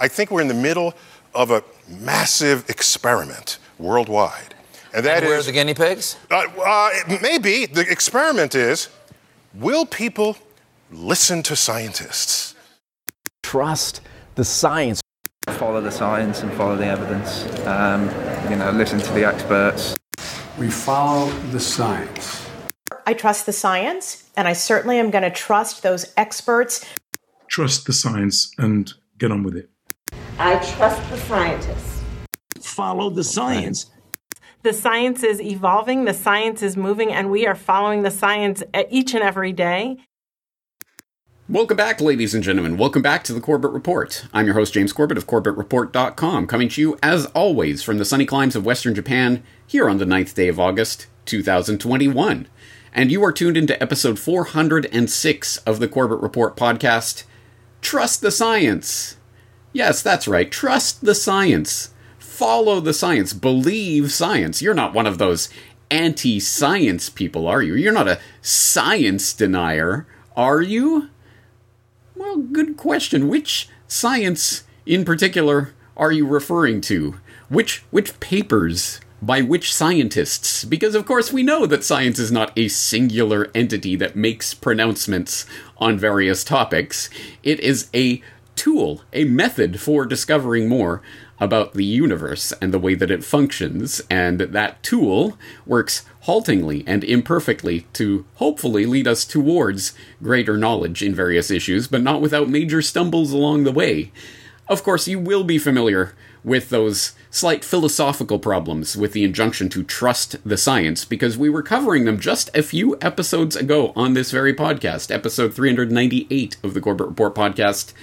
I think we're in the middle of a massive experiment worldwide. And that and where is, are the guinea pigs? Uh, uh, maybe. The experiment is will people listen to scientists? Trust the science. Follow the science and follow the evidence. Um, you know, listen to the experts. We follow the science. I trust the science, and I certainly am going to trust those experts. Trust the science and get on with it. I trust the scientists. Follow the science. The science is evolving, the science is moving, and we are following the science each and every day. Welcome back, ladies and gentlemen. Welcome back to the Corbett Report. I'm your host, James Corbett of CorbettReport.com, coming to you, as always, from the sunny climes of Western Japan, here on the 9th day of August, 2021. And you are tuned into episode 406 of the Corbett Report podcast Trust the Science. Yes, that's right. Trust the science. Follow the science. Believe science. You're not one of those anti science people, are you? You're not a science denier, are you? Well, good question. Which science in particular are you referring to? Which which papers by which scientists? Because of course we know that science is not a singular entity that makes pronouncements on various topics. It is a tool, a method for discovering more about the universe and the way that it functions, and that tool works haltingly and imperfectly to hopefully lead us towards greater knowledge in various issues, but not without major stumbles along the way. Of course, you will be familiar with those slight philosophical problems with the injunction to trust the science, because we were covering them just a few episodes ago on this very podcast, episode 398 of the Corbett Report podcast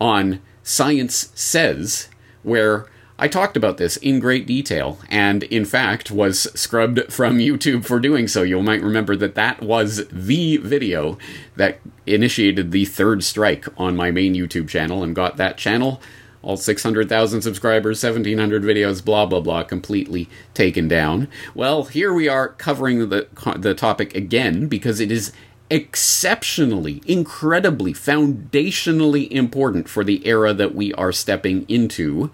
on Science Says, where I talked about this in great detail, and in fact was scrubbed from YouTube for doing so. You might remember that that was the video that initiated the third strike on my main YouTube channel and got that channel, all 600,000 subscribers, 1,700 videos, blah, blah, blah, completely taken down. Well, here we are covering the, the topic again because it is exceptionally, incredibly, foundationally important for the era that we are stepping into,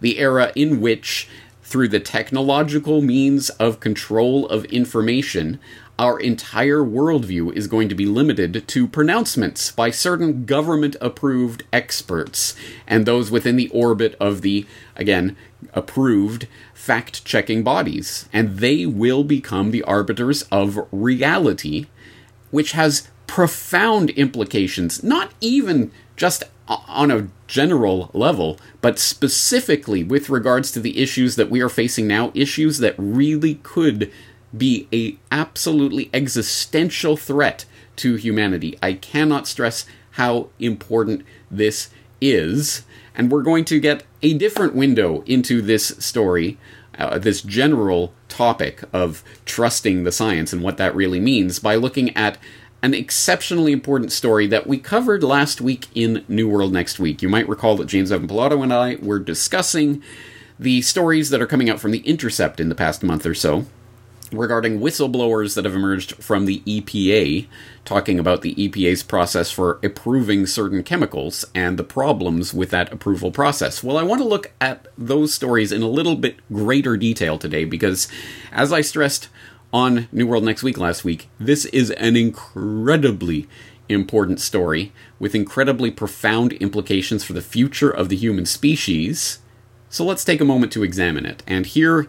the era in which, through the technological means of control of information, our entire worldview is going to be limited to pronouncements by certain government approved experts and those within the orbit of the, again, approved fact checking bodies. And they will become the arbiters of reality which has profound implications, not even just on a general level, but specifically with regards to the issues that we are facing now, issues that really could be a absolutely existential threat to humanity. I cannot stress how important this is, and we're going to get a different window into this story uh, this general topic of trusting the science and what that really means by looking at an exceptionally important story that we covered last week in New World Next Week. You might recall that James Evan Pilato and I were discussing the stories that are coming out from The Intercept in the past month or so regarding whistleblowers that have emerged from the EPA, talking about the EPA's process for approving certain chemicals and the problems with that approval process. Well, I want to look at those stories in a little bit greater detail today because, as I stressed on New World Next Week last week, this is an incredibly important story with incredibly profound implications for the future of the human species. So let's take a moment to examine it. And here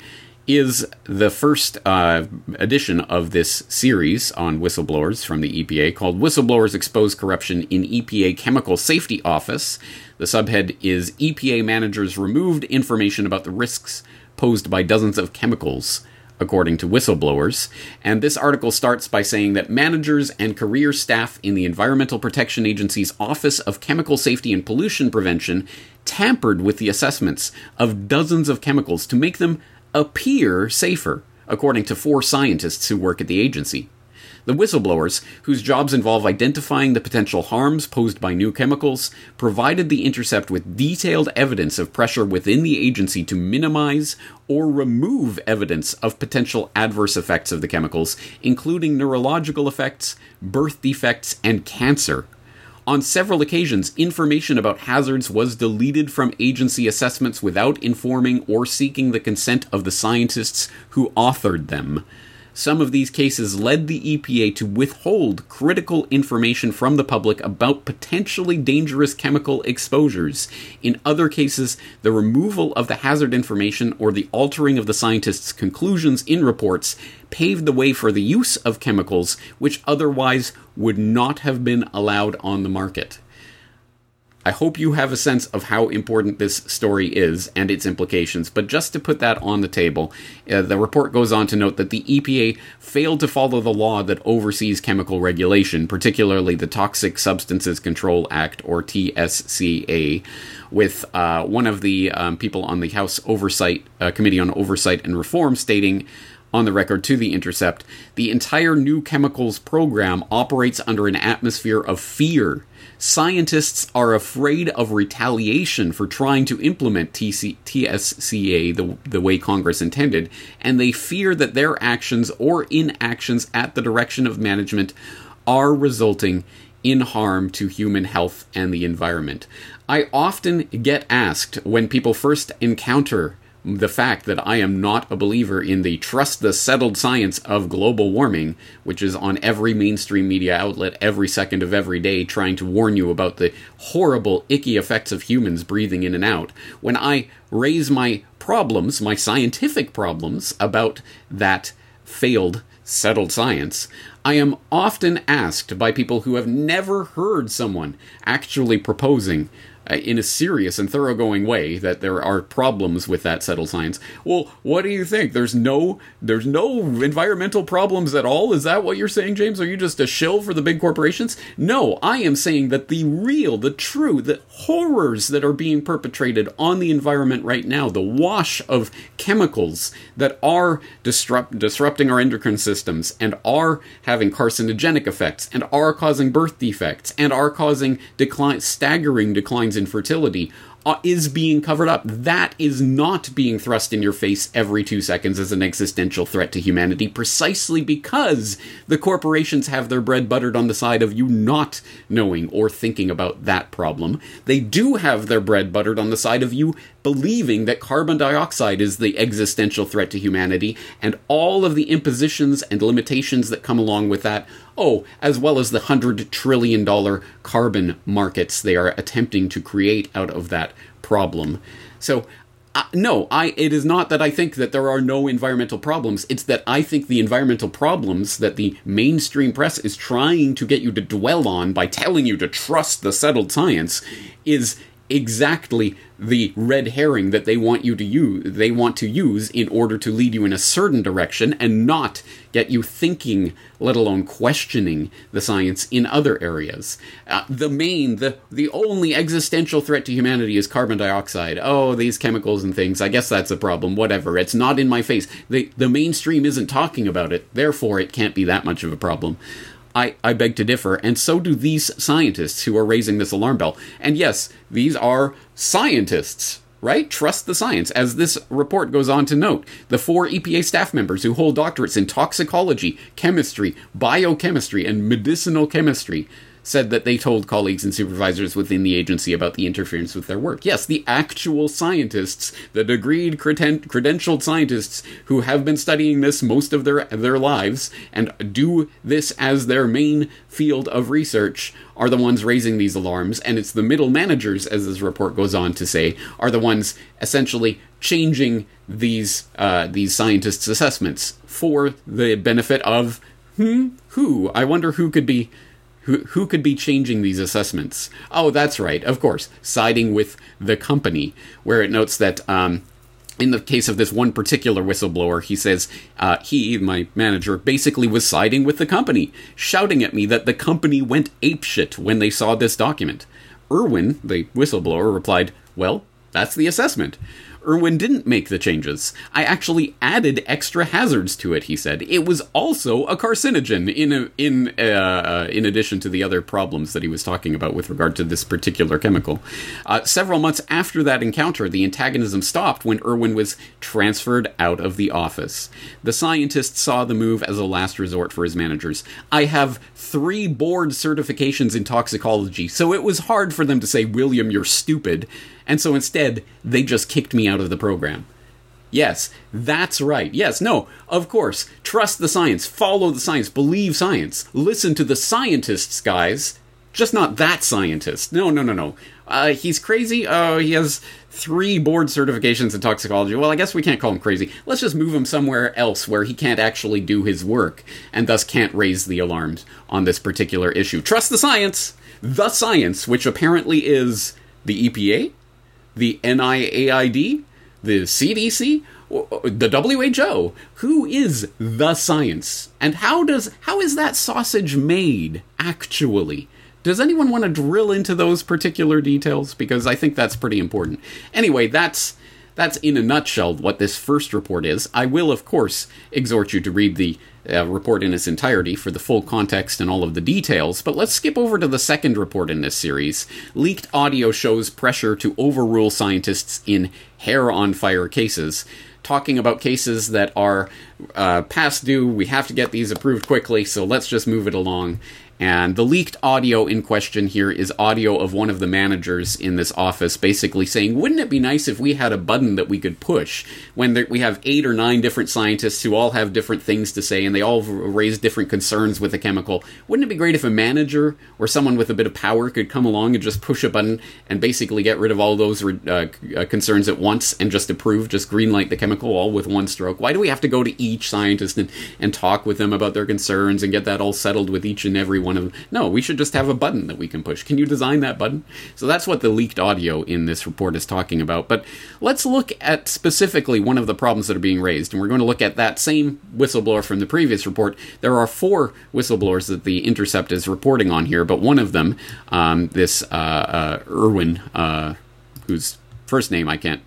is the first uh, edition of this series on whistleblowers from the EPA called Whistleblowers Expose Corruption in EPA Chemical Safety Office. The subhead is EPA managers removed information about the risks posed by dozens of chemicals according to whistleblowers. And this article starts by saying that managers and career staff in the Environmental Protection Agency's Office of Chemical Safety and Pollution Prevention tampered with the assessments of dozens of chemicals to make them appear safer, according to four scientists who work at the agency. The whistleblowers, whose jobs involve identifying the potential harms posed by new chemicals, provided the Intercept with detailed evidence of pressure within the agency to minimize or remove evidence of potential adverse effects of the chemicals, including neurological effects, birth defects, and cancer On several occasions, information about hazards was deleted from agency assessments without informing or seeking the consent of the scientists who authored them. Some of these cases led the EPA to withhold critical information from the public about potentially dangerous chemical exposures. In other cases, the removal of the hazard information or the altering of the scientists' conclusions in reports paved the way for the use of chemicals which otherwise would not have been allowed on the market. I hope you have a sense of how important this story is and its implications. But just to put that on the table, uh, the report goes on to note that the EPA failed to follow the law that oversees chemical regulation, particularly the Toxic Substances Control Act, or TSCA, with uh, one of the um, people on the House Oversight uh, Committee on Oversight and Reform stating on the record to The Intercept the entire new chemicals program operates under an atmosphere of fear Scientists are afraid of retaliation for trying to implement TC- TSCA the, the way Congress intended, and they fear that their actions or inactions at the direction of management are resulting in harm to human health and the environment. I often get asked when people first encounter the fact that I am not a believer in the trust the settled science of global warming, which is on every mainstream media outlet every second of every day trying to warn you about the horrible, icky effects of humans breathing in and out, when I raise my problems, my scientific problems about that failed settled science, I am often asked by people who have never heard someone actually proposing Uh, in a serious and thoroughgoing way that there are problems with that settled science. Well, what do you think? There's no there's no environmental problems at all. Is that what you're saying, James? Are you just a shill for the big corporations? No, I am saying that the real, the true, the horrors that are being perpetrated on the environment right now, the wash of chemicals that are disrupt, disrupting our endocrine systems and are having carcinogenic effects and are causing birth defects and are causing decline staggering declines infertility Uh, is being covered up. That is not being thrust in your face every two seconds as an existential threat to humanity, precisely because the corporations have their bread buttered on the side of you not knowing or thinking about that problem. They do have their bread buttered on the side of you believing that carbon dioxide is the existential threat to humanity, and all of the impositions and limitations that come along with that. Oh, as well as the $100 trillion carbon markets they are attempting to create out of that problem. So, uh, no, I. It is not that I think that there are no environmental problems. It's that I think the environmental problems that the mainstream press is trying to get you to dwell on by telling you to trust the settled science is exactly the red herring that they want you to use they want to use in order to lead you in a certain direction and not get you thinking let alone questioning the science in other areas. Uh, the main the the only existential threat to humanity is carbon dioxide. Oh these chemicals and things. I guess that's a problem. Whatever. It's not in my face. The the mainstream isn't talking about it. Therefore it can't be that much of a problem I, I beg to differ, and so do these scientists who are raising this alarm bell. And yes, these are scientists, right? Trust the science. As this report goes on to note, the four EPA staff members who hold doctorates in toxicology, chemistry, biochemistry, and medicinal chemistry said that they told colleagues and supervisors within the agency about the interference with their work. Yes, the actual scientists, the degreed creden- credentialed scientists who have been studying this most of their their lives and do this as their main field of research are the ones raising these alarms and it's the middle managers as this report goes on to say are the ones essentially changing these uh, these scientists assessments for the benefit of hmm, who I wonder who could be who, who could be changing these assessments? Oh, that's right, of course, siding with the company, where it notes that um, in the case of this one particular whistleblower, he says uh, he, my manager, basically was siding with the company, shouting at me that the company went apeshit when they saw this document. Irwin, the whistleblower, replied, Well, that's the assessment. Irwin didn't make the changes. I actually added extra hazards to it, he said. It was also a carcinogen in a, in uh, in addition to the other problems that he was talking about with regard to this particular chemical. Uh, several months after that encounter, the antagonism stopped when Irwin was transferred out of the office. The scientist saw the move as a last resort for his managers. I have three board certifications in toxicology, so it was hard for them to say, William, you're stupid. And so instead, they just kicked me out of the program. Yes, that's right. Yes, no, of course. Trust the science, follow the science, believe science, listen to the scientists, guys. Just not that scientist. No, no, no, no. Uh, he's crazy. Uh, he has three board certifications in toxicology. Well, I guess we can't call him crazy. Let's just move him somewhere else where he can't actually do his work and thus can't raise the alarms on this particular issue. Trust the science. The science, which apparently is the EPA, the NIAID, the CDC, the WHO. Who is the science? And how does how is that sausage made actually? Does anyone want to drill into those particular details because I think that's pretty important. Anyway, that's that's in a nutshell what this first report is. I will, of course, exhort you to read the uh, report in its entirety for the full context and all of the details, but let's skip over to the second report in this series. Leaked audio shows pressure to overrule scientists in hair on fire cases. Talking about cases that are uh, past due, we have to get these approved quickly, so let's just move it along. And the leaked audio in question here is audio of one of the managers in this office basically saying, Wouldn't it be nice if we had a button that we could push when there, we have eight or nine different scientists who all have different things to say and they all raise different concerns with the chemical? Wouldn't it be great if a manager or someone with a bit of power could come along and just push a button and basically get rid of all those uh, uh, concerns at once and just approve, just greenlight the chemical all with one stroke? Why do we have to go to each scientist and, and talk with them about their concerns and get that all settled with each and every one? One of no we should just have a button that we can push. Can you design that button? So that's what the leaked audio in this report is talking about. But let's look at specifically one of the problems that are being raised. And we're going to look at that same whistleblower from the previous report. There are four whistleblowers that the intercept is reporting on here but one of them um, this uh, uh, irwin uh, whose first name i can't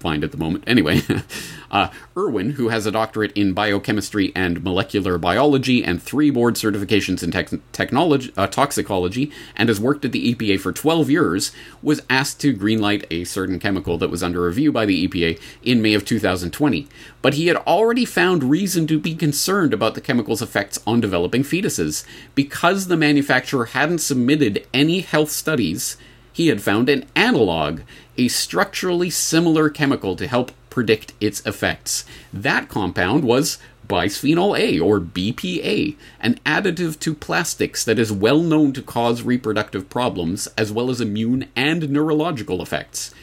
find at the moment. Anyway, uh, Irwin, who has a doctorate in biochemistry and molecular biology and three board certifications in tech- technology, uh, toxicology, and has worked at the EPA for 12 years, was asked to greenlight a certain chemical that was under review by the EPA in May of 2020. But he had already found reason to be concerned about the chemical's effects on developing fetuses because the manufacturer hadn't submitted any health studies he had found an analog, a structurally similar chemical to help predict its effects. That compound was bisphenol A, or BPA, an additive to plastics that is well known to cause reproductive problems as well as immune and neurological effects.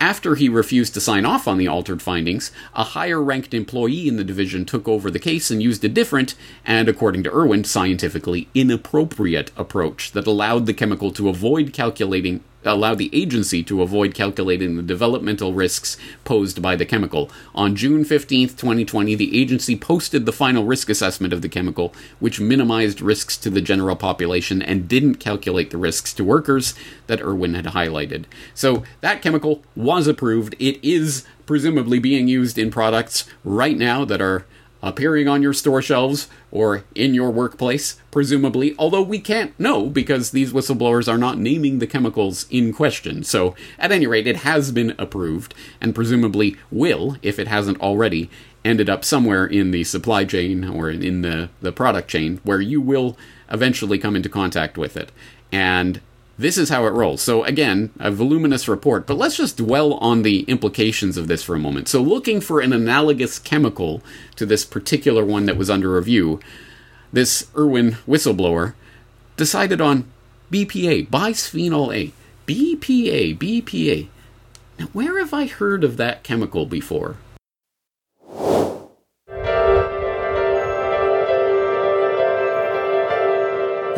After he refused to sign off on the altered findings, a higher ranked employee in the division took over the case and used a different, and according to Irwin, scientifically inappropriate approach that allowed the chemical to avoid calculating allowed the agency to avoid calculating the developmental risks posed by the chemical. On June 15, 2020, the agency posted the final risk assessment of the chemical, which minimized risks to the general population and didn't calculate the risks to workers that Irwin had highlighted. So that chemical was approved. It is presumably being used in products right now that are appearing on your store shelves or in your workplace, presumably, although we can't know because these whistleblowers are not naming the chemicals in question. So, at any rate, it has been approved and presumably will, if it hasn't already, ended up somewhere in the supply chain or in the, the product chain where you will eventually come into contact with it. And this is how it rolls. So, again, a voluminous report, but let's just dwell on the implications of this for a moment. So, looking for an analogous chemical to this particular one that was under review, this Irwin whistleblower decided on BPA, bisphenol A. BPA, BPA. Now, where have I heard of that chemical before?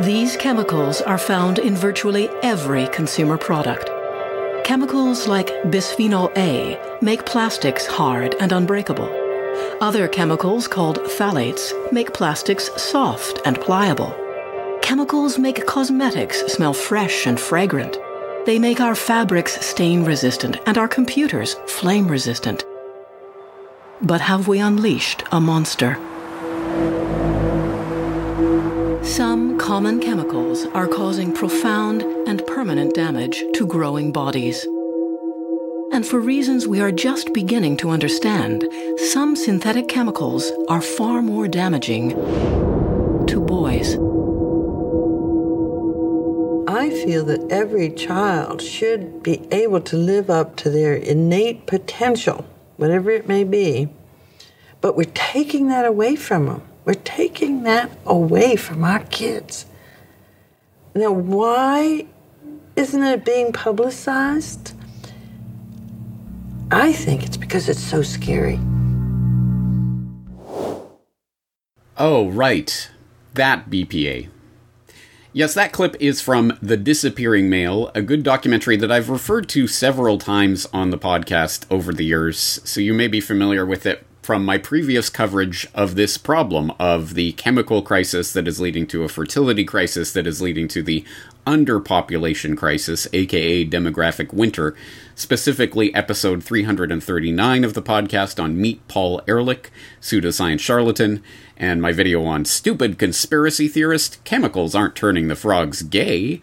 These chemicals are found in virtually every consumer product. Chemicals like bisphenol A make plastics hard and unbreakable. Other chemicals called phthalates make plastics soft and pliable. Chemicals make cosmetics smell fresh and fragrant. They make our fabrics stain resistant and our computers flame resistant. But have we unleashed a monster? Some common chemicals are causing profound and permanent damage to growing bodies. And for reasons we are just beginning to understand, some synthetic chemicals are far more damaging to boys. I feel that every child should be able to live up to their innate potential, whatever it may be. But we're taking that away from them. We're taking that away from our kids. Now, why isn't it being publicized? I think it's because it's so scary. Oh, right. That BPA. Yes, that clip is from The Disappearing Male, a good documentary that I've referred to several times on the podcast over the years, so you may be familiar with it from my previous coverage of this problem of the chemical crisis that is leading to a fertility crisis that is leading to the underpopulation crisis, aka demographic winter, specifically episode 339 of the podcast on Meet Paul Ehrlich, pseudoscience charlatan, and my video on stupid conspiracy theorist, chemicals aren't turning the frogs gay,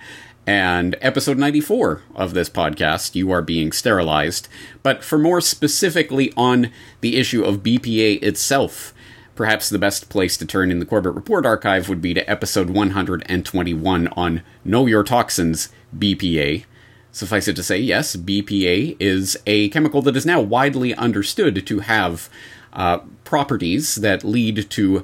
and episode 94 of this podcast, You Are Being Sterilized. But for more specifically on the issue of BPA itself, perhaps the best place to turn in the Corbett Report archive would be to episode 121 on Know Your Toxins, BPA. Suffice it to say, yes, BPA is a chemical that is now widely understood to have uh, properties that lead to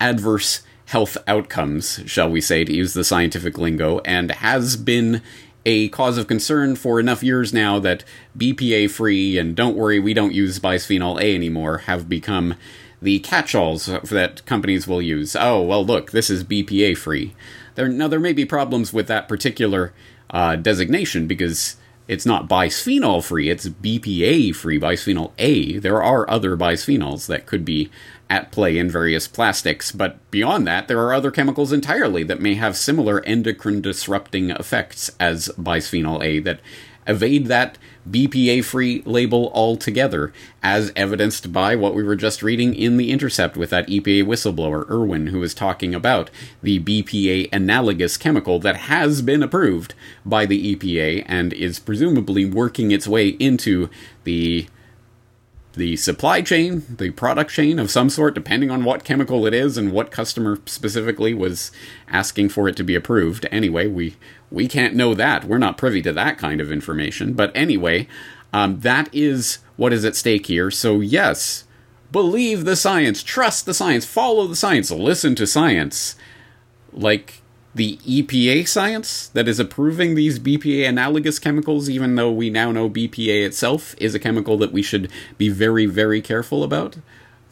adverse health outcomes, shall we say, to use the scientific lingo, and has been a cause of concern for enough years now that BPA free and don't worry, we don't use bisphenol A anymore have become the catch alls that companies will use. Oh, well, look, this is BPA free. There, now, there may be problems with that particular uh, designation because it's not bisphenol free, it's BPA free, bisphenol A. There are other bisphenols that could be at play in various plastics, but beyond that, there are other chemicals entirely that may have similar endocrine disrupting effects as bisphenol A that evade that BPA free label altogether, as evidenced by what we were just reading in The Intercept with that EPA whistleblower, Irwin, who was talking about the BPA analogous chemical that has been approved by the EPA and is presumably working its way into the the supply chain, the product chain of some sort, depending on what chemical it is and what customer specifically was asking for it to be approved. Anyway, we we can't know that. We're not privy to that kind of information. But anyway, um, that is what is at stake here. So yes, believe the science, trust the science, follow the science, listen to science. Like the EPA science that is approving these BPA analogous chemicals, even though we now know BPA itself is a chemical that we should be very, very careful about?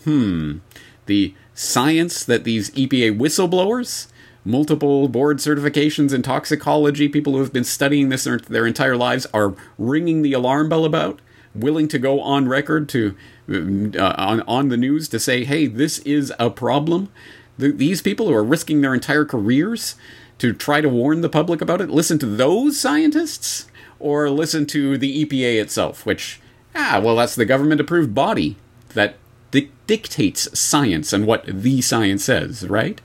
Hmm. The science that these EPA whistleblowers, multiple board certifications in toxicology, people who have been studying this their, their entire lives, are ringing the alarm bell about, willing to go on record to uh, on on the news to say, "Hey, this is a problem." These people who are risking their entire careers to try to warn the public about it, listen to those scientists or listen to the EPA itself, which, ah, well, that's the government approved body that di- dictates science and what the science says, right?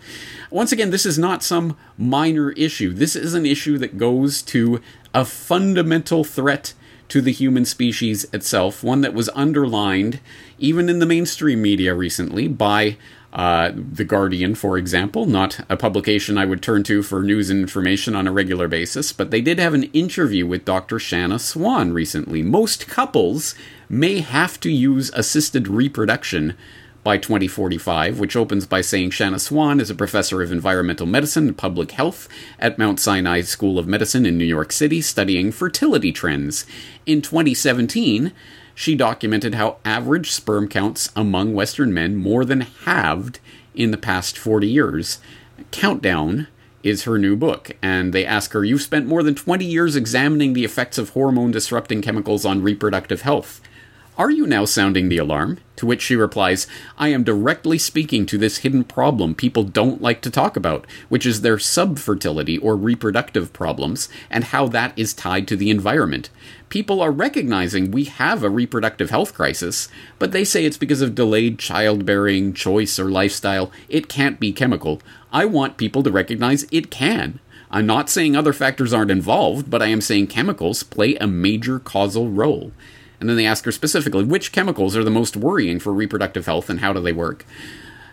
Once again, this is not some minor issue. This is an issue that goes to a fundamental threat to the human species itself, one that was underlined even in the mainstream media recently by uh, the Guardian, for example, not a publication I would turn to for news and information on a regular basis, but they did have an interview with Dr. Shanna Swan recently. Most couples may have to use assisted reproduction by 2045, which opens by saying Shanna Swan is a professor of environmental medicine and public health at Mount Sinai School of Medicine in New York City, studying fertility trends. In 2017, she documented how average sperm counts among Western men more than halved in the past 40 years. Countdown is her new book, and they ask her, You've spent more than 20 years examining the effects of hormone disrupting chemicals on reproductive health. Are you now sounding the alarm? To which she replies, I am directly speaking to this hidden problem people don't like to talk about, which is their subfertility or reproductive problems, and how that is tied to the environment. People are recognizing we have a reproductive health crisis, but they say it's because of delayed childbearing, choice, or lifestyle. It can't be chemical. I want people to recognize it can. I'm not saying other factors aren't involved, but I am saying chemicals play a major causal role. And then they ask her specifically which chemicals are the most worrying for reproductive health and how do they work.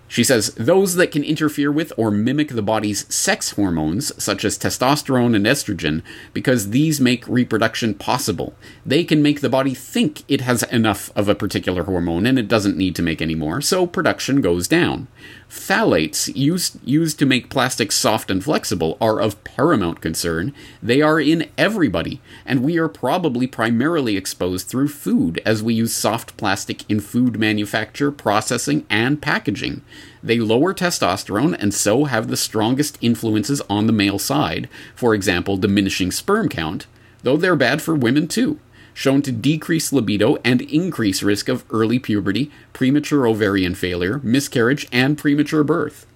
She says those that can interfere with or mimic the body's sex hormones, such as testosterone and estrogen, because these make reproduction possible. They can make the body think it has enough of a particular hormone and it doesn't need to make any more, so production goes down. Phthalates, used, used to make plastics soft and flexible, are of paramount concern. They are in everybody, and we are probably primarily exposed through food as we use soft plastic in food manufacture, processing, and packaging. They lower testosterone and so have the strongest influences on the male side, for example, diminishing sperm count, though they're bad for women too shown to decrease libido and increase risk of early puberty, premature ovarian failure, miscarriage, and premature birth.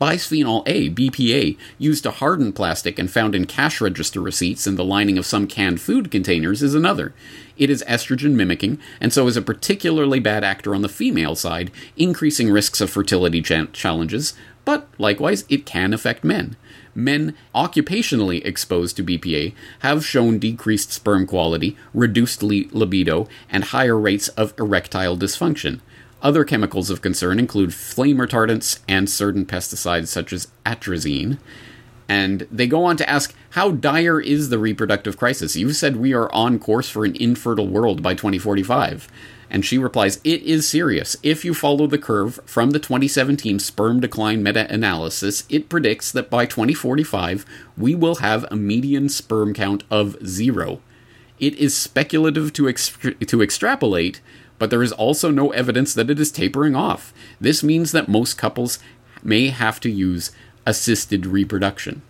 Bisphenol A, BPA, used to harden plastic and found in cash register receipts and the lining of some canned food containers, is another. It is estrogen mimicking, and so is a particularly bad actor on the female side, increasing risks of fertility ch- challenges, but likewise, it can affect men men occupationally exposed to BPA have shown decreased sperm quality, reduced libido, and higher rates of erectile dysfunction. Other chemicals of concern include flame retardants and certain pesticides such as atrazine. And they go on to ask, how dire is the reproductive crisis? You said we are on course for an infertile world by 2045. And she replies, It is serious. If you follow the curve from the 2017 sperm decline meta analysis, it predicts that by 2045, we will have a median sperm count of zero. It is speculative to, to extrapolate, but there is also no evidence that it is tapering off. This means that most couples may have to use assisted reproduction.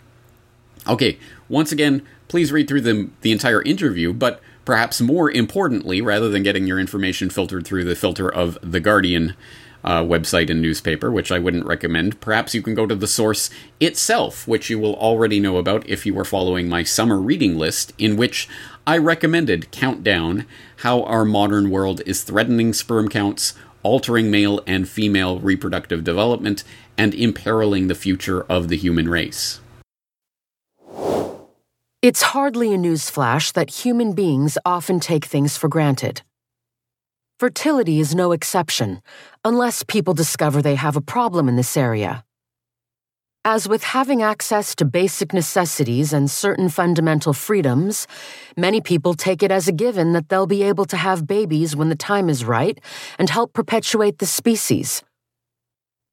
Okay, once again, please read through the, the entire interview, but Perhaps more importantly, rather than getting your information filtered through the filter of The Guardian uh, website and newspaper, which I wouldn't recommend, perhaps you can go to the source itself, which you will already know about if you were following my summer reading list, in which I recommended Countdown How Our Modern World is Threatening Sperm Counts, Altering Male and Female Reproductive Development, and Imperiling the Future of the Human Race. It's hardly a newsflash that human beings often take things for granted. Fertility is no exception, unless people discover they have a problem in this area. As with having access to basic necessities and certain fundamental freedoms, many people take it as a given that they'll be able to have babies when the time is right and help perpetuate the species.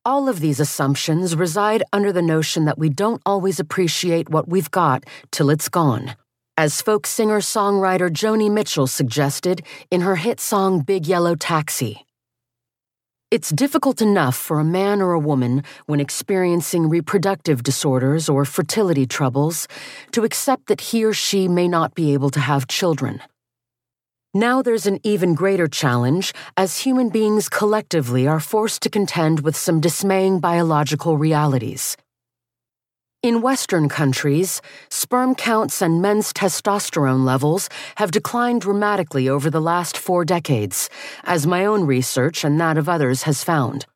All of these assumptions reside under the notion that we don't always appreciate what we've got till it's gone. As folk singer songwriter Joni Mitchell suggested in her hit song Big Yellow Taxi. It's difficult enough for a man or a woman, when experiencing reproductive disorders or fertility troubles, to accept that he or she may not be able to have children. Now there's an even greater challenge as human beings collectively are forced to contend with some dismaying biological realities. In Western countries, sperm counts and men's testosterone levels have declined dramatically over the last four decades, as my own research and that of others has found.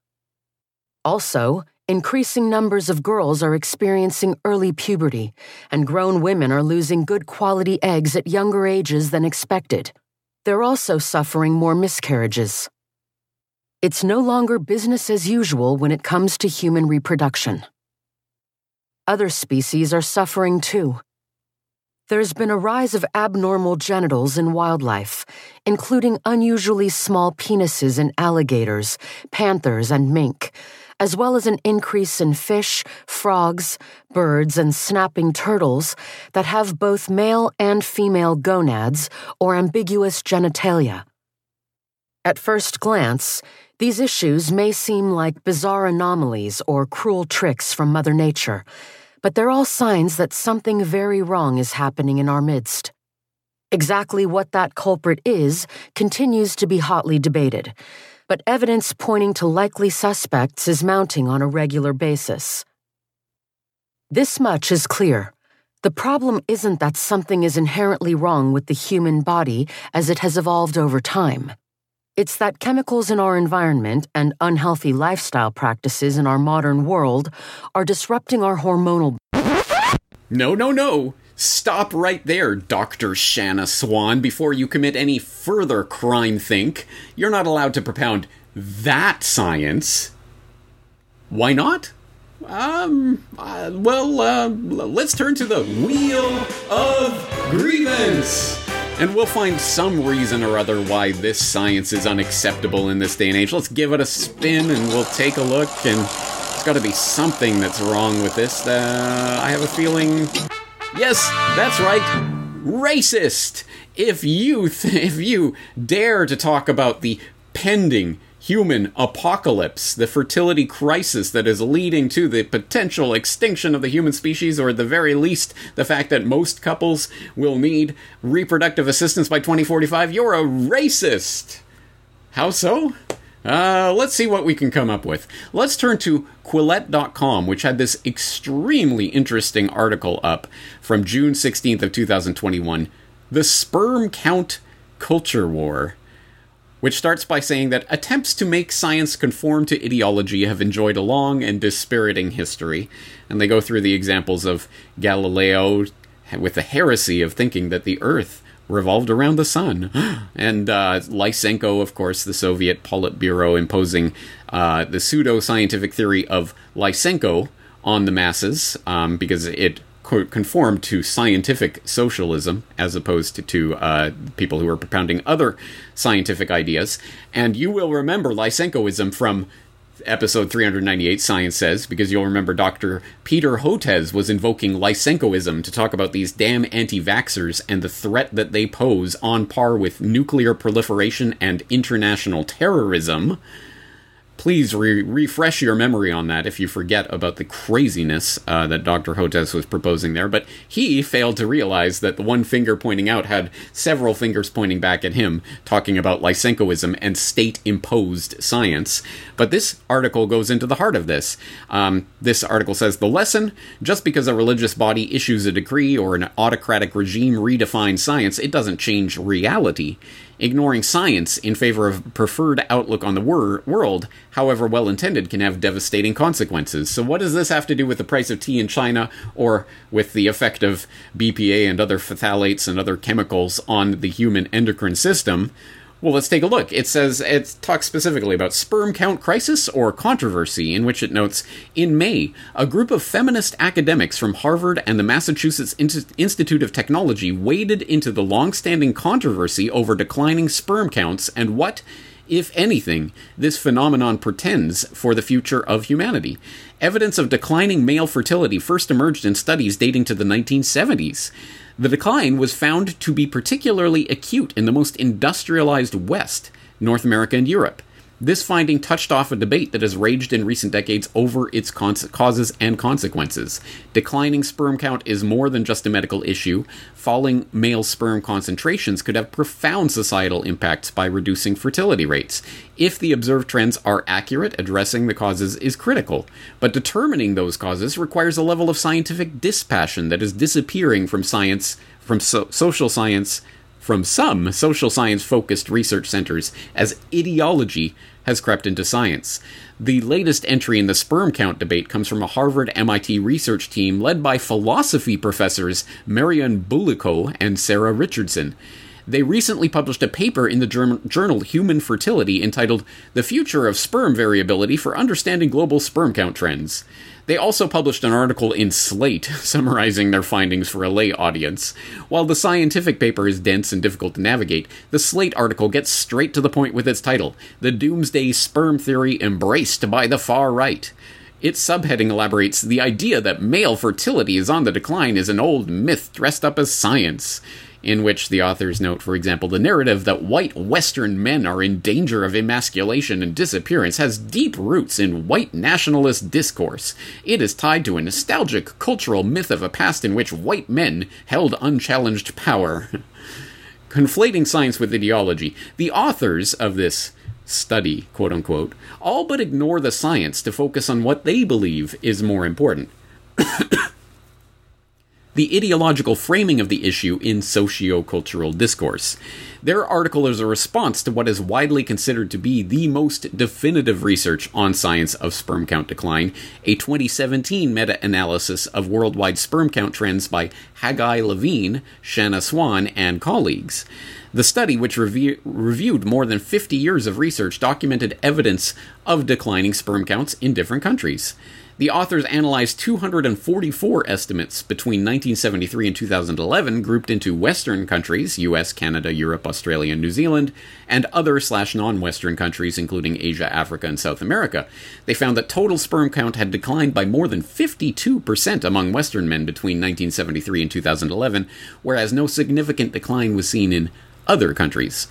Also, increasing numbers of girls are experiencing early puberty, and grown women are losing good quality eggs at younger ages than expected. They're also suffering more miscarriages. It's no longer business as usual when it comes to human reproduction. Other species are suffering too. There's been a rise of abnormal genitals in wildlife, including unusually small penises in alligators, panthers, and mink, as well as an increase in fish, frogs, birds, and snapping turtles that have both male and female gonads or ambiguous genitalia. At first glance, these issues may seem like bizarre anomalies or cruel tricks from Mother Nature, but they're all signs that something very wrong is happening in our midst. Exactly what that culprit is continues to be hotly debated, but evidence pointing to likely suspects is mounting on a regular basis. This much is clear. The problem isn't that something is inherently wrong with the human body as it has evolved over time. It's that chemicals in our environment and unhealthy lifestyle practices in our modern world are disrupting our hormonal. No, no, no. Stop right there, Dr. Shanna Swan, before you commit any further crime think. You're not allowed to propound that science. Why not? Um, uh, well, uh, let's turn to the Wheel of Grievance! And we'll find some reason or other why this science is unacceptable in this day and age. Let's give it a spin and we'll take a look, and there's gotta be something that's wrong with this. Uh, I have a feeling. Yes, that's right! Racist! If you, th- if you dare to talk about the pending human apocalypse, the fertility crisis that is leading to the potential extinction of the human species, or at the very least, the fact that most couples will need reproductive assistance by 2045, you're a racist! How so? Uh, let's see what we can come up with. Let's turn to Quillette.com, which had this extremely interesting article up from June 16th of 2021. The Sperm Count Culture War which starts by saying that attempts to make science conform to ideology have enjoyed a long and dispiriting history. And they go through the examples of Galileo with the heresy of thinking that the Earth revolved around the sun. and uh, Lysenko, of course, the Soviet Politburo imposing uh, the pseudo scientific theory of Lysenko on the masses um, because it conform to scientific socialism as opposed to, to uh, people who are propounding other scientific ideas. And you will remember Lysenkoism from episode 398 science says because you'll remember dr peter hotez was invoking lysenkoism to talk about these damn anti-vaxxers and the threat that they pose on par with nuclear proliferation and international terrorism please re- refresh your memory on that if you forget about the craziness uh, that Dr. Hotez was proposing there. But he failed to realize that the one finger pointing out had several fingers pointing back at him, talking about Lysenkoism and state imposed science. But this article goes into the heart of this. Um, this article says the lesson just because a religious body issues a decree or an autocratic regime redefines science, it doesn't change reality. Ignoring science in favor of preferred outlook on the wor- world, however well intended, can have devastating consequences. So, what does this have to do with the price of tea in China or with the effect of BPA and other phthalates and other chemicals on the human endocrine system? Well, let's take a look. It says it talks specifically about sperm count crisis or controversy, in which it notes in May, a group of feminist academics from Harvard and the Massachusetts Institute of Technology waded into the long-standing controversy over declining sperm counts and what, if anything, this phenomenon portends for the future of humanity. Evidence of declining male fertility first emerged in studies dating to the 1970s. The decline was found to be particularly acute in the most industrialized West, North America and Europe. This finding touched off a debate that has raged in recent decades over its causes and consequences. Declining sperm count is more than just a medical issue. Falling male sperm concentrations could have profound societal impacts by reducing fertility rates. If the observed trends are accurate, addressing the causes is critical. But determining those causes requires a level of scientific dispassion that is disappearing from science, from so- social science, from some social science focused research centers as ideology has crept into science. The latest entry in the sperm count debate comes from a Harvard MIT research team led by philosophy professors Marion Boulicault and Sarah Richardson. They recently published a paper in the journal Human Fertility entitled The Future of Sperm Variability for Understanding Global Sperm Count Trends. They also published an article in Slate summarizing their findings for a lay audience. While the scientific paper is dense and difficult to navigate, the Slate article gets straight to the point with its title The Doomsday Sperm Theory Embraced by the Far Right. Its subheading elaborates the idea that male fertility is on the decline is an old myth dressed up as science in which the authors note, for example, the narrative that white Western men are in danger of emasculation and disappearance has deep roots in white nationalist discourse. It is tied to a nostalgic cultural myth of a past in which white men held unchallenged power. conflating science with ideology. The authors of this study, quote unquote, all but ignore the science to focus on what they believe is more important. the ideological framing of the issue in socio-cultural discourse. Their article is a response to what is widely considered to be the most definitive research on science of sperm count decline, a 2017 meta-analysis of worldwide sperm count trends by Haggai Levine, Shanna Swan, and colleagues. The study, which reviewed more than 50 years of research, documented evidence of declining sperm counts in different countries. The authors analyzed 244 estimates between 1973 and 2011, grouped into Western countries US, Canada, Europe, Australia, and New Zealand, and other slash non Western countries, including Asia, Africa, and South America. They found that total sperm count had declined by more than 52% among Western men between 1973 and 2011, whereas no significant decline was seen in other countries.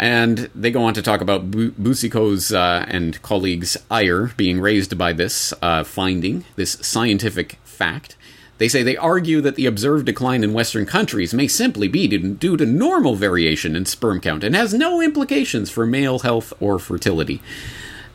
And they go on to talk about Boulicault's uh, and colleagues' ire being raised by this uh, finding, this scientific fact. They say they argue that the observed decline in Western countries may simply be due to normal variation in sperm count and has no implications for male health or fertility.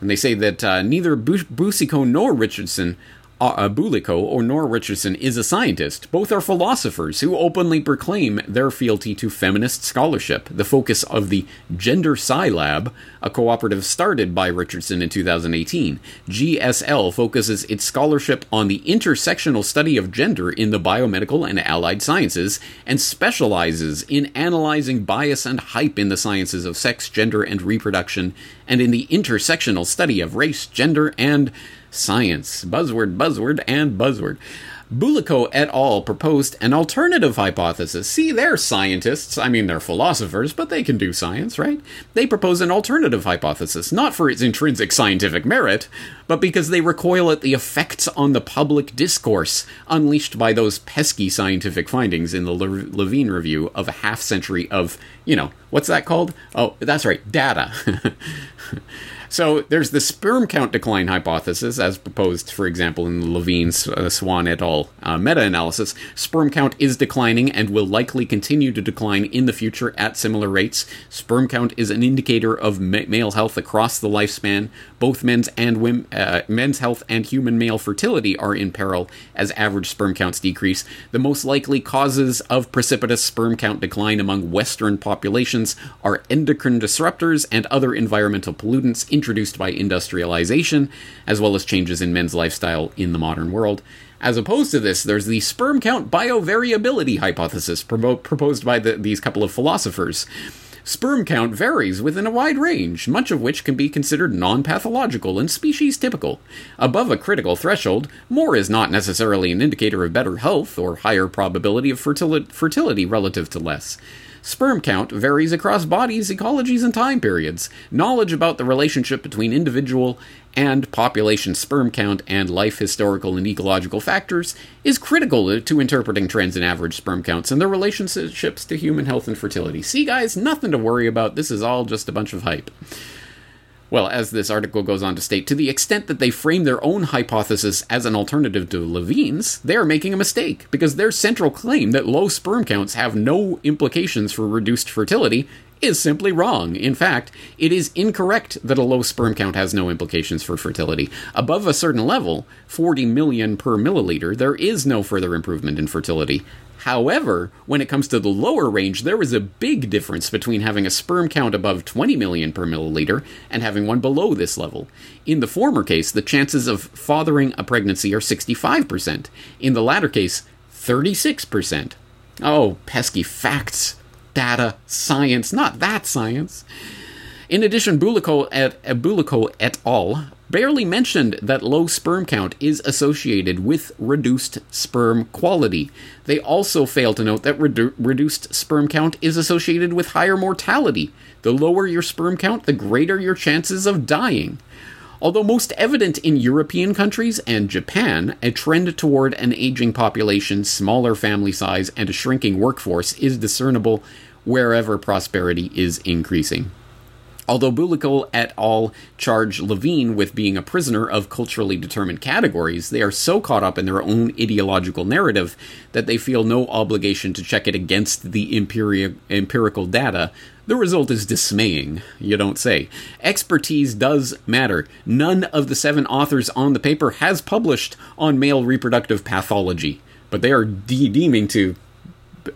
And they say that uh, neither Boucicault nor Richardson uh, or Nora Richardson is a scientist. Both are philosophers who openly proclaim their fealty to feminist scholarship, the focus of the Gender Sci Lab, a cooperative started by Richardson in 2018. GSL focuses its scholarship on the intersectional study of gender in the biomedical and allied sciences and specializes in analyzing bias and hype in the sciences of sex, gender, and reproduction, and in the intersectional study of race, gender, and science. Buzzword, buzzword, and buzzword. Boulicault et al. proposed an alternative hypothesis. See, they're scientists. I mean, they're philosophers, but they can do science, right? They propose an alternative hypothesis, not for its intrinsic scientific merit, but because they recoil at the effects on the public discourse unleashed by those pesky scientific findings in the Le- Levine review of a half century of, you know, what's that called? Oh, that's right, data. So there's the sperm count decline hypothesis, as proposed, for example, in the Levine uh, Swan et al. Uh, meta analysis. Sperm count is declining and will likely continue to decline in the future at similar rates. Sperm count is an indicator of ma- male health across the lifespan. Both men's and women, uh, men's health and human male fertility are in peril as average sperm counts decrease. The most likely causes of precipitous sperm count decline among Western populations are endocrine disruptors and other environmental pollutants introduced by industrialization, as well as changes in men's lifestyle in the modern world. As opposed to this, there's the sperm count biovariability hypothesis proposed by the, these couple of philosophers. Sperm count varies within a wide range, much of which can be considered non pathological and species typical. Above a critical threshold, more is not necessarily an indicator of better health or higher probability of fertili- fertility relative to less. Sperm count varies across bodies, ecologies, and time periods. Knowledge about the relationship between individual and population sperm count and life historical and ecological factors is critical to interpreting trends in average sperm counts and their relationships to human health and fertility. See, guys, nothing to worry about. This is all just a bunch of hype. Well, as this article goes on to state, to the extent that they frame their own hypothesis as an alternative to Levine's, they are making a mistake, because their central claim that low sperm counts have no implications for reduced fertility is simply wrong. In fact, it is incorrect that a low sperm count has no implications for fertility. Above a certain level, 40 million per milliliter, there is no further improvement in fertility. However, when it comes to the lower range, there is a big difference between having a sperm count above 20 million per milliliter and having one below this level. In the former case, the chances of fathering a pregnancy are 65%. In the latter case, 36%. Oh, pesky facts, data, science, not that science. In addition, Boulicault et, uh, Boulicault et al barely mentioned that low sperm count is associated with reduced sperm quality. They also fail to note that redu- reduced sperm count is associated with higher mortality. The lower your sperm count, the greater your chances of dying. Although most evident in European countries and Japan, a trend toward an aging population, smaller family size, and a shrinking workforce is discernible wherever prosperity is increasing. Although Boulicault et al. charge Levine with being a prisoner of culturally determined categories, they are so caught up in their own ideological narrative that they feel no obligation to check it against the empiri- empirical data. The result is dismaying, you don't say. Expertise does matter. None of the seven authors on the paper has published on male reproductive pathology, but they are de- deeming to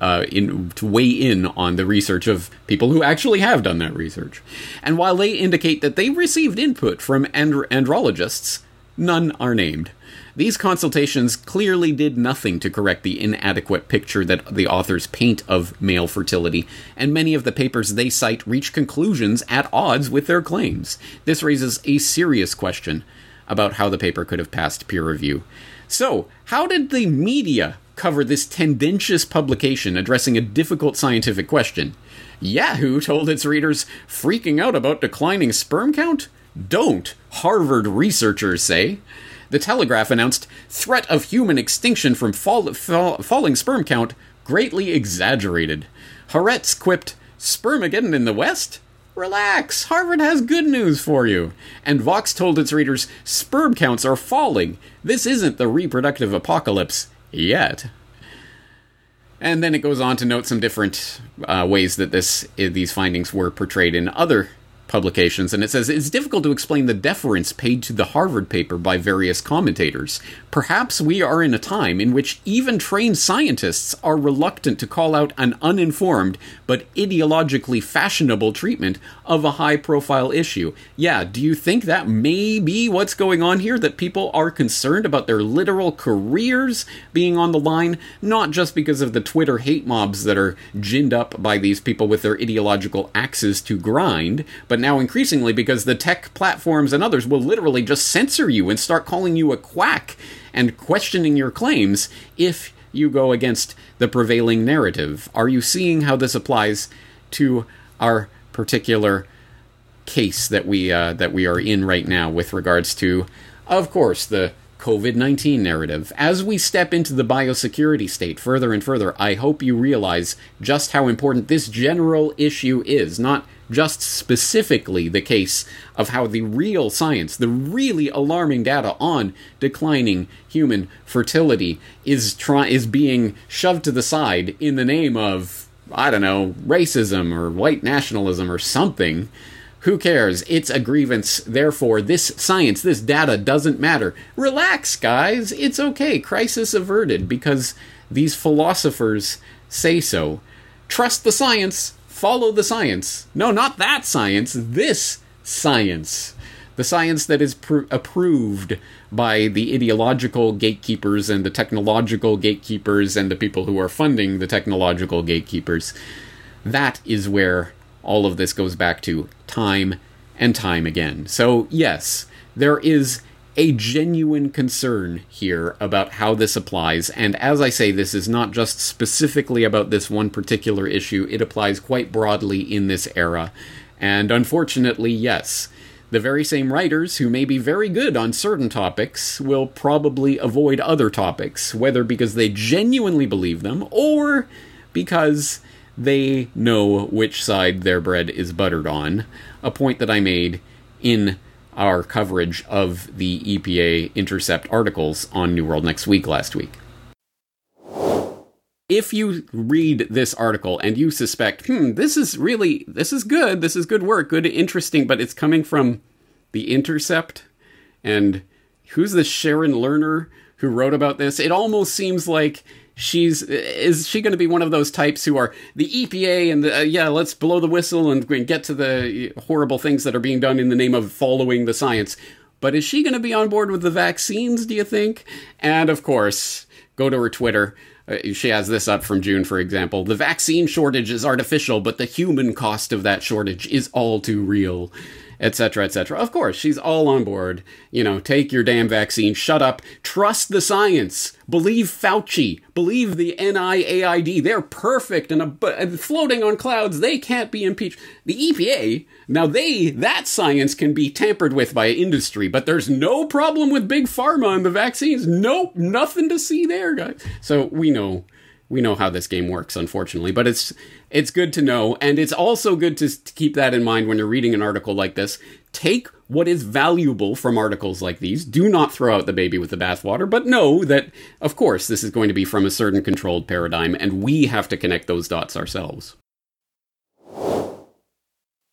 uh, in to weigh in on the research of people who actually have done that research. And while they indicate that they received input from andro- andrologists, none are named. These consultations clearly did nothing to correct the inadequate picture that the authors paint of male fertility, and many of the papers they cite reach conclusions at odds with their claims. This raises a serious question about how the paper could have passed peer review. So, how did the media cover this tendentious publication addressing a difficult scientific question. Yahoo told its readers, freaking out about declining sperm count? Don't, Harvard researchers say. The Telegraph announced threat of human extinction from fall, fall, falling sperm count greatly exaggerated. Haaretz quipped, Spermageddon in the West? Relax, Harvard has good news for you. And Vox told its readers, sperm counts are falling. This isn't the reproductive apocalypse yet. And then it goes on to note some different uh, ways that this these findings were portrayed in other publications, and it says it's difficult to explain the deference paid to the Harvard paper by various commentators. Perhaps we are in a time in which even trained scientists are reluctant to call out an uninformed but ideologically fashionable treatment of a high profile issue. Yeah, do you think that may be what's going on here? That people are concerned about their literal careers being on the line, not just because of the Twitter hate mobs that are ginned up by these people with their ideological axes to grind, but now increasingly because the tech platforms and others will literally just censor you and start calling you a quack and questioning your claims if you go against the prevailing narrative. Are you seeing how this applies to our particular case that we uh, that we are in right now with regards to, of course, the COVID 19 narrative. As we step into the biosecurity state further and further, I hope you realize just how important this general issue is, not just specifically the case of how the real science, the really alarming data on declining human fertility is try- is being shoved to the side in the name of I don't know, racism or white nationalism or something. Who cares? It's a grievance. Therefore, this science, this data doesn't matter. Relax, guys. It's okay. Crisis averted because these philosophers say so. Trust the science. Follow the science. No, not that science. This science. The science that is pr- approved by the ideological gatekeepers and the technological gatekeepers and the people who are funding the technological gatekeepers. That is where all of this goes back to time and time again. So, yes, there is a genuine concern here about how this applies. And as I say, this is not just specifically about this one particular issue, it applies quite broadly in this era. And unfortunately, yes, the very same writers who may be very good on certain topics will probably avoid other topics, whether because they genuinely believe them or because they know which side their bread is buttered on. A point that I made in our coverage of the EPA Intercept articles on New World Next Week last week. If you read this article and you suspect, hmm, this is really, this is good, this is good work, good, interesting, but it's coming from the Intercept, and who's the Sharon Lerner who wrote about this? It almost seems like she's is she going to be one of those types who are the EPA and the, uh, yeah, let's blow the whistle and get to the horrible things that are being done in the name of following the science. But is she going to be on board with the vaccines, do you think? And of course, go to her Twitter. Uh, she has this up from June, for example. The vaccine shortage is artificial, but the human cost of that shortage is all too real etc., etc. Of course, she's all on board. You know, take your damn vaccine, shut up, trust the science, believe Fauci, believe the NIAID. They're perfect and, and floating on clouds. They can't be impeached. The EPA, now they, that science can be tampered with by industry, but there's no problem with big pharma and the vaccines. Nope, nothing to see there, guys. So we know we know how this game works, unfortunately. But it's it's good to know, and it's also good to, to keep that in mind when you're reading an article like this. Take what is valuable from articles like these. Do not throw out the baby with the bathwater, but know that, of course, this is going to be from a certain controlled paradigm, and we have to connect those dots ourselves.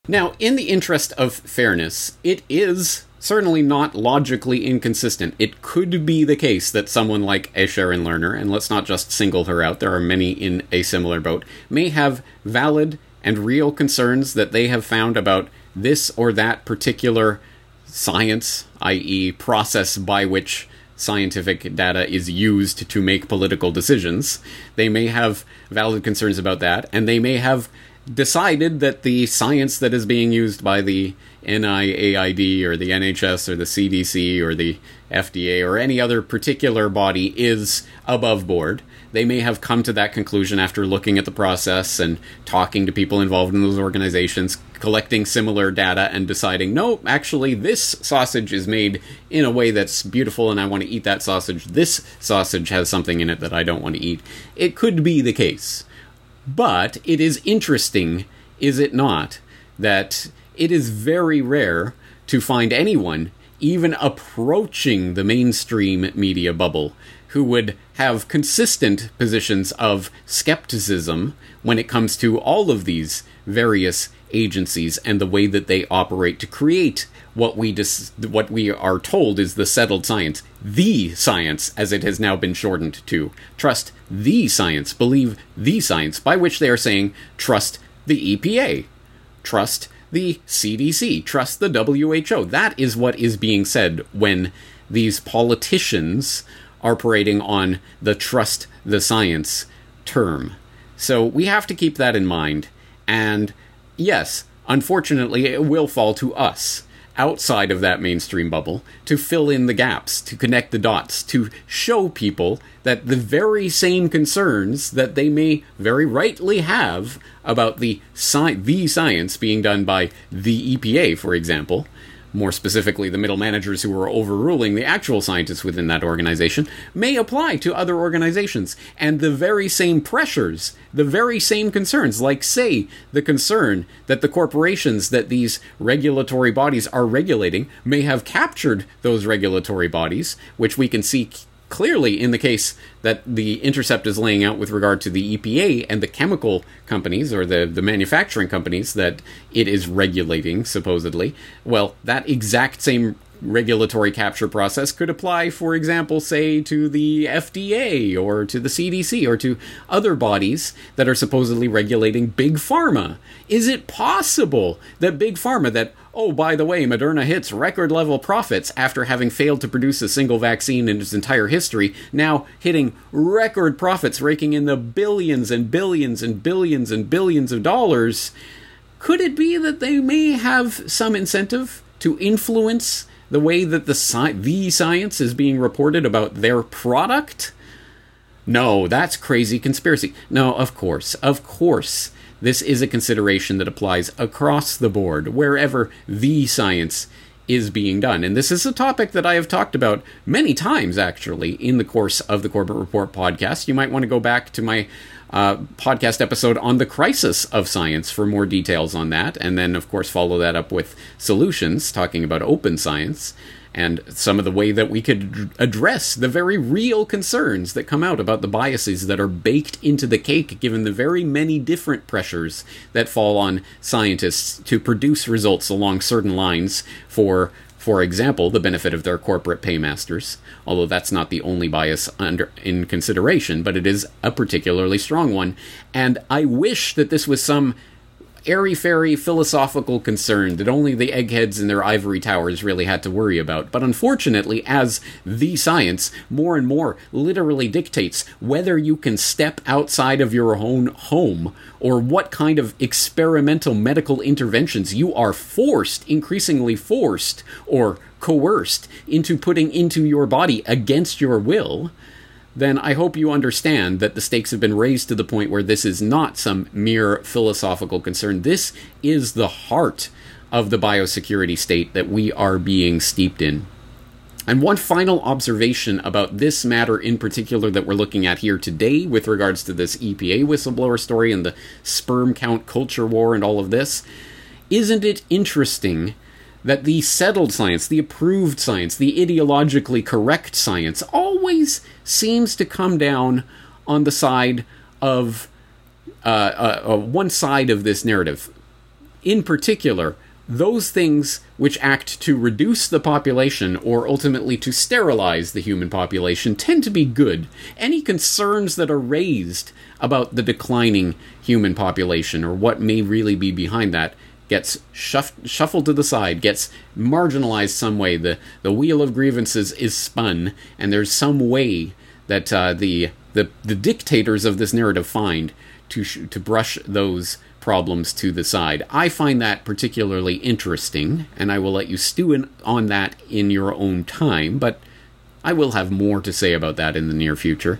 Now, in the interest of fairness, it is certainly not logically inconsistent. It could be the case that someone like a Sharon Lerner, and let's not just single her out, there are many in a similar boat, may have valid and real concerns that they have found about this or that particular science, i.e., process by which scientific data is used to make political decisions. They may have valid concerns about that, and they may have decided that the science that is being used by the NIAID or the NHS or the CDC or the FDA or any other particular body is above board. They may have come to that conclusion after looking at the process and talking to people involved in those organizations, collecting similar data and deciding, no, actually, this sausage is made in a way that's beautiful and I want to eat that sausage. This sausage has something in it that I don't want to eat. It could be the case. But it is interesting, is it not, that it is very rare to find anyone even approaching the mainstream media bubble who would have consistent positions of skepticism when it comes to all of these various agencies and the way that they operate to create what we dis- what we are told is the settled science, the science as it has now been shortened to. Trust the science, believe the science, by which they are saying trust the EPA, trust the CDC, trust the WHO. That is what is being said when these politicians are parading on the trust the science term. So we have to keep that in mind. And yes, unfortunately, it will fall to us outside of that mainstream bubble to fill in the gaps, to connect the dots, to show people that the very same concerns that they may very rightly have about the sci- the science being done by the EPA, for example, more specifically the middle managers who are overruling the actual scientists within that organization, may apply to other organizations. And the very same pressures, the very same concerns, like, say, the concern that the corporations that these regulatory bodies are regulating may have captured those regulatory bodies, which we can see clearly in the case that the intercept is laying out with regard to the EPA and the chemical companies or the, the manufacturing companies that it is regulating, supposedly, well, that exact same regulatory capture process could apply, for example, say to the FDA or to the CDC or to other bodies that are supposedly regulating big pharma. Is it possible that big pharma, that, oh, by the way, Moderna hits record level profits after having failed to produce a single vaccine in its entire history, now hitting record profits, raking in the billions and billions and billions and billions of dollars? Could it be that they may have some incentive to influence the way that the sci- the science is being reported about their product? No, that's crazy conspiracy. No, of course, of course. This is a consideration that applies across the board, wherever the science is being done. And this is a topic that I have talked about many times, actually, in the course of the Corbett Report podcast. You might want to go back to my uh, podcast episode on the crisis of science for more details on that. And then, of course, follow that up with solutions, talking about open science and some of the way that we could address the very real concerns that come out about the biases that are baked into the cake given the very many different pressures that fall on scientists to produce results along certain lines for for example, the benefit of their corporate paymasters, although that's not the only bias under in consideration, but it is a particularly strong one. And I wish that this was some airy fairy philosophical concern that only the eggheads in their ivory towers really had to worry about. But unfortunately, as the science more and more literally dictates whether you can step outside of your own home or what kind of experimental medical interventions you are forced, increasingly forced, or coerced into putting into your body against your will then I hope you understand that the stakes have been raised to the point where this is not some mere philosophical concern. This is the heart of the biosecurity state that we are being steeped in. And one final observation about this matter in particular that we're looking at here today, with regards to this EPA whistleblower story and the sperm count culture war and all of this, isn't it interesting that the settled science, the approved science, the ideologically correct science always seems to come down on the side of uh, uh, uh, one side of this narrative. In particular, those things which act to reduce the population or ultimately to sterilize the human population tend to be good. Any concerns that are raised about the declining human population or what may really be behind that gets shuff- shuffled to the side, gets marginalized some way. The the wheel of grievances is spun, and there's some way that uh, the the the dictators of this narrative find to sh- to brush those problems to the side. I find that particularly interesting, and I will let you stew in, on that in your own time, but I will have more to say about that in the near future.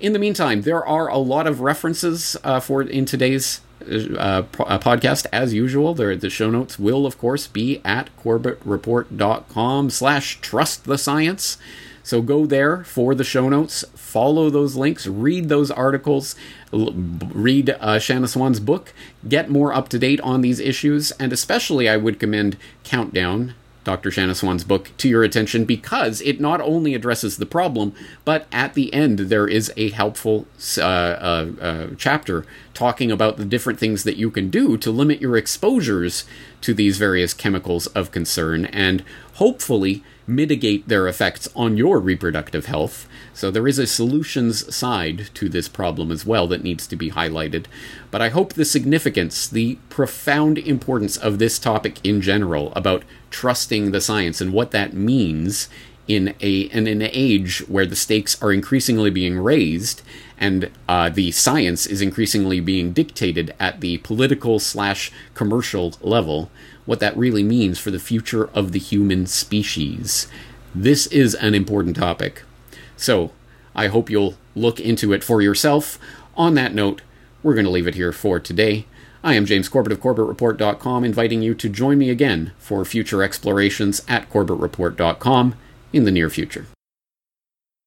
In the meantime, there are a lot of references uh, for in today's uh, uh, podcast as usual. There, the show notes will, of course, be at corbettreport.com slash trust the science. So go there for the show notes, follow those links, read those articles, l- read uh, Shanna Swan's book, get more up to date on these issues, and especially I would commend Countdown, Dr. Shanna Swan's book, to your attention because it not only addresses the problem, but at the end there is a helpful uh, uh, uh, chapter talking about the different things that you can do to limit your exposures to these various chemicals of concern and hopefully mitigate their effects on your reproductive health. So there is a solutions side to this problem as well that needs to be highlighted. But I hope the significance, the profound importance of this topic in general about trusting the science and what that means in a in an age where the stakes are increasingly being raised and uh, the science is increasingly being dictated at the political slash commercial level what that really means for the future of the human species. This is an important topic. So, I hope you'll look into it for yourself. On that note, we're going to leave it here for today. I am James Corbett of CorbettReport.com, inviting you to join me again for future explorations at CorbettReport.com in the near future.